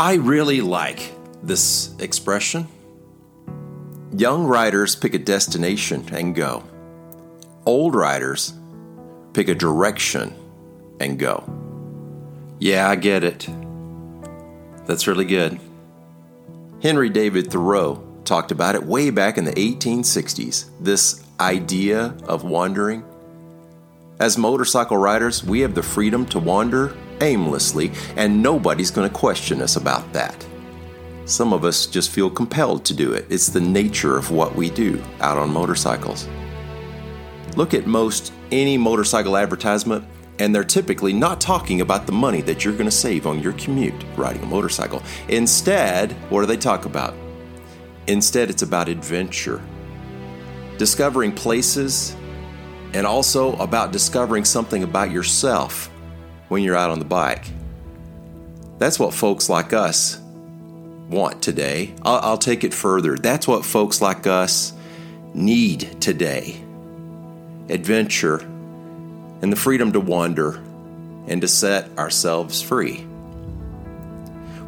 I really like this expression. Young riders pick a destination and go. Old riders pick a direction and go. Yeah, I get it. That's really good. Henry David Thoreau talked about it way back in the 1860s this idea of wandering. As motorcycle riders, we have the freedom to wander aimlessly, and nobody's going to question us about that. Some of us just feel compelled to do it. It's the nature of what we do out on motorcycles. Look at most any motorcycle advertisement, and they're typically not talking about the money that you're going to save on your commute riding a motorcycle. Instead, what do they talk about? Instead, it's about adventure, discovering places, and also about discovering something about yourself when you're out on the bike. That's what folks like us want today. I'll, I'll, take it further. That's what folks like us need today adventure and the freedom to wander and to set ourselves free.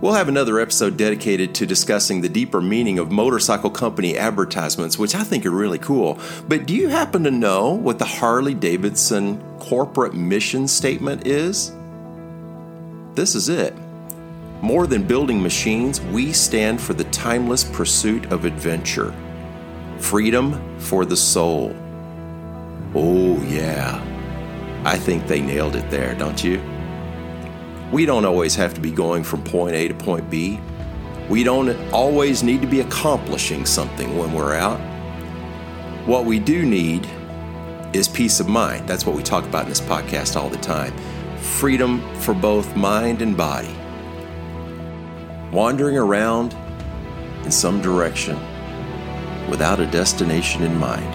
We'll have another episode dedicated to discussing the deeper meaning of motorcycle company advertisements, which I think are really cool. But do you happen to know what the Harley Davidson corporate mission statement is? This is it. More than building machines, we stand for the timeless pursuit of adventure, freedom for the soul. Oh, yeah. I think they nailed it there, don't you? We don't always have to be going from point A to point B. We don't always need to be accomplishing something when we're out. What we do need is peace of mind. That's what we talk about in this podcast all the time freedom for both mind and body. Wandering around in some direction without a destination in mind.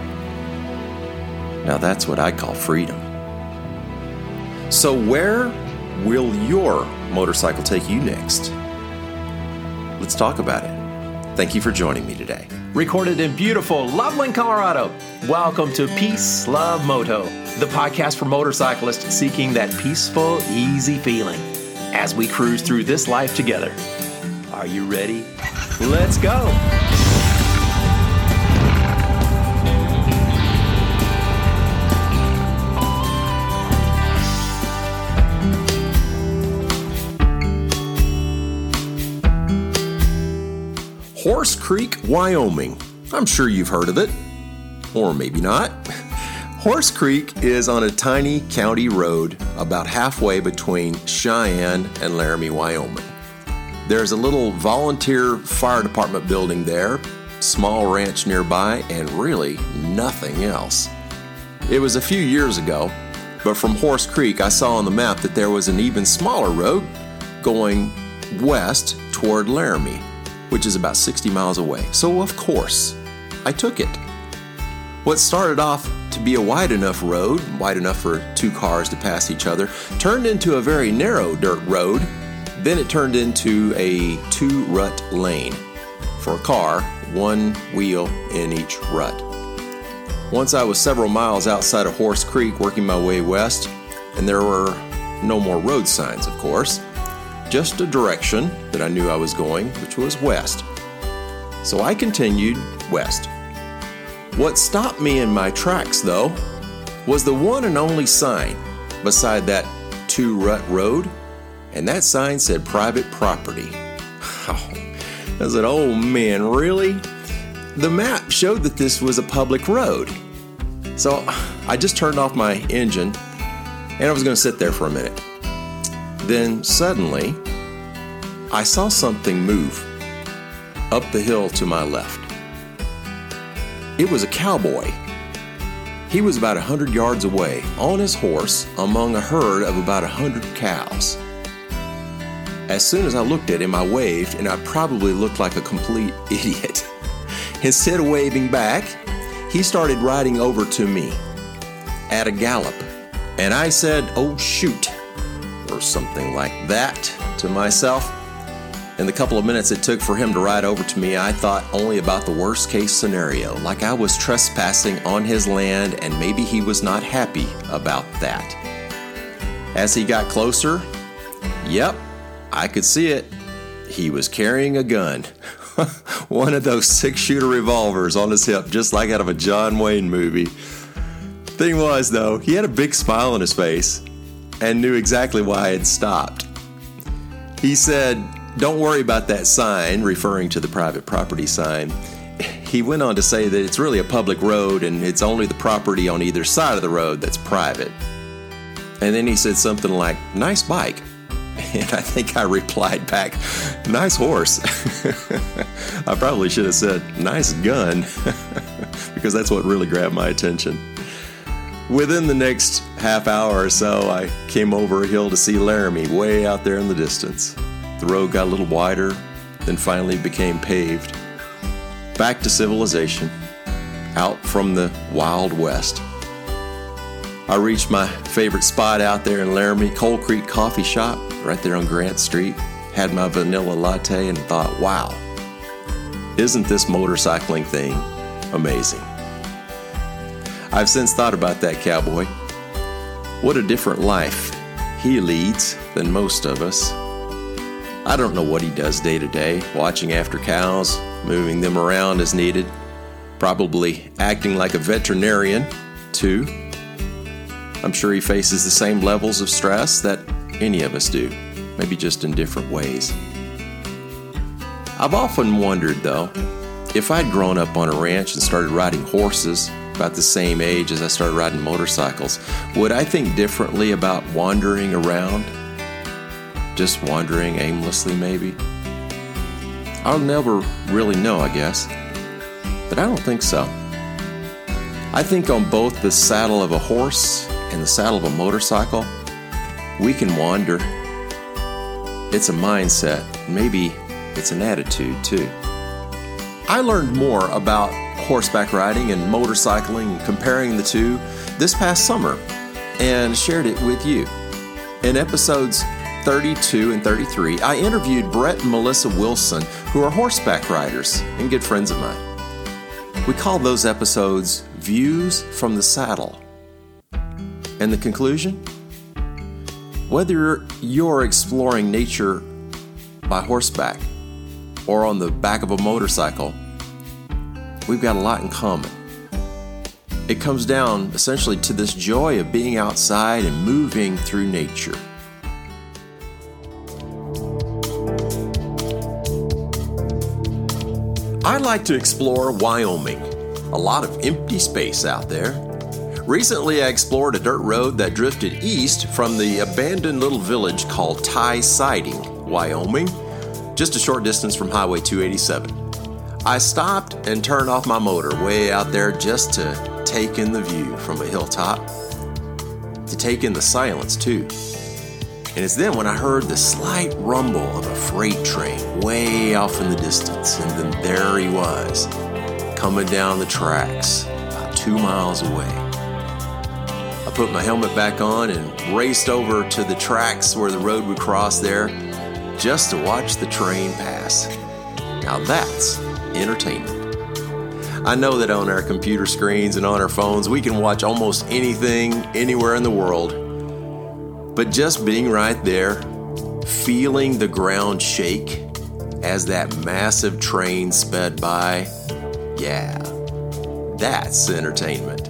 Now that's what I call freedom. So, where will your motorcycle take you next? Let's talk about it. Thank you for joining me today. Recorded in beautiful Loveland, Colorado. Welcome to Peace Love Moto, the podcast for motorcyclists seeking that peaceful, easy feeling as we cruise through this life together. Are you ready? Let's go! Horse Creek, Wyoming. I'm sure you've heard of it, or maybe not. Horse Creek is on a tiny county road about halfway between Cheyenne and Laramie, Wyoming. There's a little volunteer fire department building there, small ranch nearby, and really nothing else. It was a few years ago, but from Horse Creek, I saw on the map that there was an even smaller road going west toward Laramie which is about 60 miles away. So, of course, I took it. What started off to be a wide enough road, wide enough for two cars to pass each other, turned into a very narrow dirt road. Then it turned into a two rut lane for a car, one wheel in each rut. Once I was several miles outside of Horse Creek working my way west, and there were no more road signs, of course just a direction that I knew I was going, which was west. So I continued west. What stopped me in my tracks, though, was the one and only sign beside that two rut road, and that sign said private property. Oh, I said, oh man, really? The map showed that this was a public road. So I just turned off my engine and I was going to sit there for a minute. Then suddenly, I saw something move up the hill to my left. It was a cowboy. He was about a hundred yards away on his horse among a herd of about a hundred cows. As soon as I looked at him, I waved, and I probably looked like a complete idiot. Instead of waving back, he started riding over to me at a gallop, and I said, Oh, shoot or something like that to myself. In the couple of minutes it took for him to ride over to me, I thought only about the worst case scenario, like I was trespassing on his land and maybe he was not happy about that. As he got closer, yep, I could see it. he was carrying a gun. One of those six shooter revolvers on his hip, just like out of a John Wayne movie. Thing was, though, he had a big smile on his face and knew exactly why I had stopped. He said, Don't worry about that sign, referring to the private property sign. He went on to say that it's really a public road and it's only the property on either side of the road that's private. And then he said something like, Nice bike. And I think I replied back, Nice horse. I probably should have said, Nice gun, because that's what really grabbed my attention. Within the next half hour or so, I came over a hill to see Laramie way out there in the distance. The road got a little wider, then finally became paved. Back to civilization, out from the Wild West. I reached my favorite spot out there in Laramie, Coal Creek Coffee Shop, right there on Grant Street. Had my vanilla latte and thought, wow, isn't this motorcycling thing amazing? I've since thought about that cowboy. What a different life he leads than most of us. I don't know what he does day to day, watching after cows, moving them around as needed, probably acting like a veterinarian, too. I'm sure he faces the same levels of stress that any of us do, maybe just in different ways. I've often wondered, though, if I'd grown up on a ranch and started riding horses about the same age as I started riding motorcycles, would I think differently about wandering around? Just wandering aimlessly, maybe? I'll never really know, I guess. But I don't think so. I think on both the saddle of a horse and the saddle of a motorcycle, we can wander. It's a mindset, maybe it's an attitude too. I learned more about horseback riding and motorcycling comparing the two this past summer and shared it with you. In episodes 32 and 33, I interviewed Brett and Melissa Wilson, who are horseback riders and good friends of mine. We call those episodes Views from the Saddle. And the conclusion? Whether you're exploring nature by horseback or on the back of a motorcycle, we've got a lot in common. It comes down essentially to this joy of being outside and moving through nature. I like to explore Wyoming. A lot of empty space out there. Recently, I explored a dirt road that drifted east from the abandoned little village called Tie Siding, Wyoming, just a short distance from Highway 287. I stopped and turned off my motor way out there just to take in the view from a hilltop, to take in the silence too. And it's then when I heard the slight rumble of a freight train way off in the distance, and then there he was, coming down the tracks about two miles away. I put my helmet back on and raced over to the tracks where the road would cross there just to watch the train pass. Now that's entertainment. I know that on our computer screens and on our phones, we can watch almost anything anywhere in the world. But just being right there, feeling the ground shake as that massive train sped by, yeah, that's entertainment.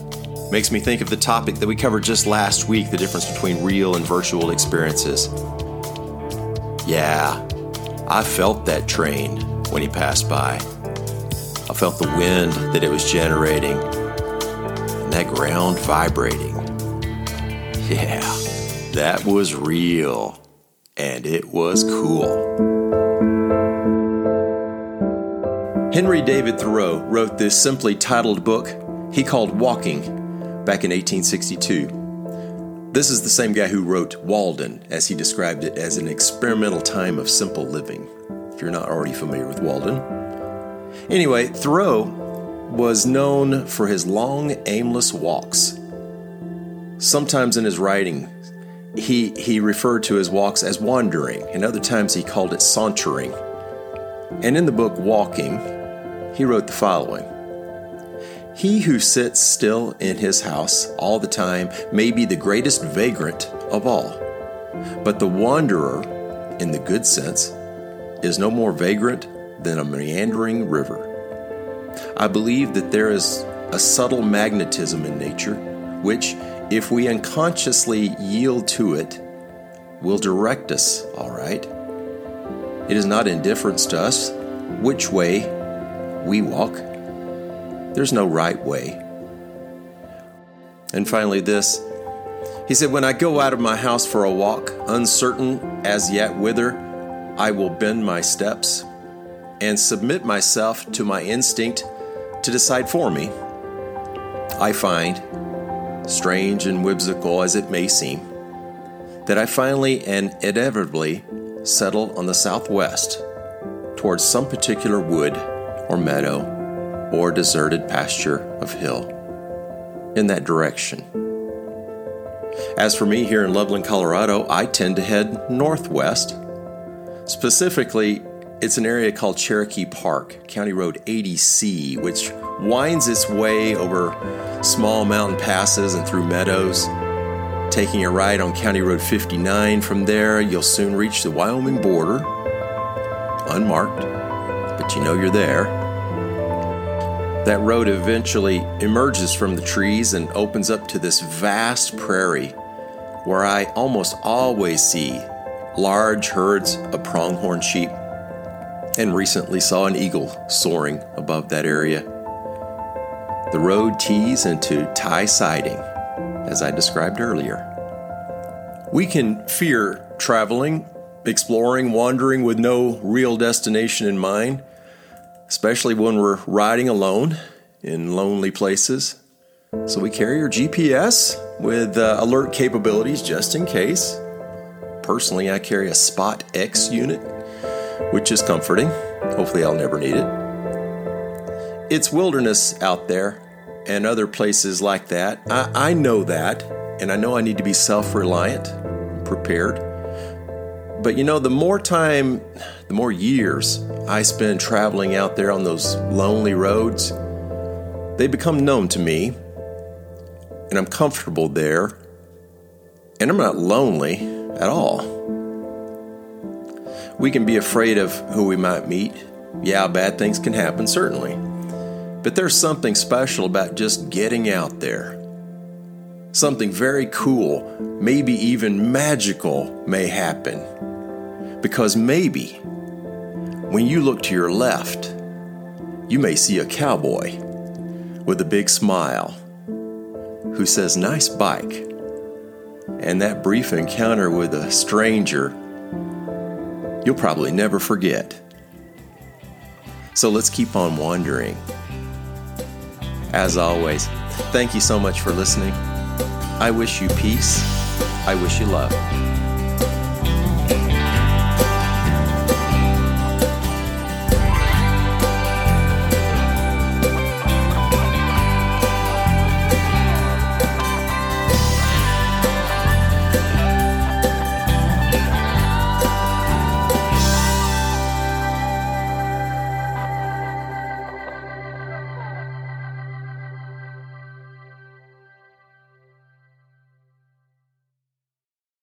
Makes me think of the topic that we covered just last week the difference between real and virtual experiences. Yeah, I felt that train when he passed by. I felt the wind that it was generating and that ground vibrating. Yeah, that was real and it was cool. Henry David Thoreau wrote this simply titled book he called Walking back in 1862. This is the same guy who wrote Walden, as he described it as an experimental time of simple living, if you're not already familiar with Walden. Anyway, Thoreau was known for his long, aimless walks. Sometimes in his writing, he, he referred to his walks as wandering, and other times he called it sauntering. And in the book Walking, he wrote the following He who sits still in his house all the time may be the greatest vagrant of all, but the wanderer, in the good sense, is no more vagrant than a meandering river. I believe that there is a subtle magnetism in nature, which, if we unconsciously yield to it, will direct us, all right. It is not indifference to us which way we walk. There's no right way. And finally, this he said, When I go out of my house for a walk, uncertain as yet whither, I will bend my steps and submit myself to my instinct to decide for me. I find, strange and whimsical as it may seem, that I finally and inevitably settle on the southwest towards some particular wood or meadow or deserted pasture of hill. In that direction. As for me here in Loveland, Colorado, I tend to head northwest. Specifically, it's an area called Cherokee Park, County Road 80C, which winds its way over small mountain passes and through meadows. Taking a ride on County Road 59 from there, you'll soon reach the Wyoming border. Unmarked, but you know you're there. That road eventually emerges from the trees and opens up to this vast prairie where I almost always see large herds of pronghorn sheep and recently saw an eagle soaring above that area. The road tees into tie siding, as I described earlier. We can fear traveling, exploring, wandering with no real destination in mind especially when we're riding alone in lonely places. So we carry our GPS with uh, alert capabilities just in case. Personally, I carry a Spot X unit, which is comforting. Hopefully, I'll never need it. It's wilderness out there and other places like that. I, I know that, and I know I need to be self reliant, prepared. But you know, the more time, the more years I spend traveling out there on those lonely roads, they become known to me, and I'm comfortable there, and I'm not lonely at all. We can be afraid of who we might meet. Yeah, bad things can happen, certainly. But there's something special about just getting out there. Something very cool, maybe even magical, may happen because maybe when you look to your left, you may see a cowboy with a big smile who says, Nice bike. And that brief encounter with a stranger, you'll probably never forget. So let's keep on wandering. As always, thank you so much for listening. I wish you peace. I wish you love.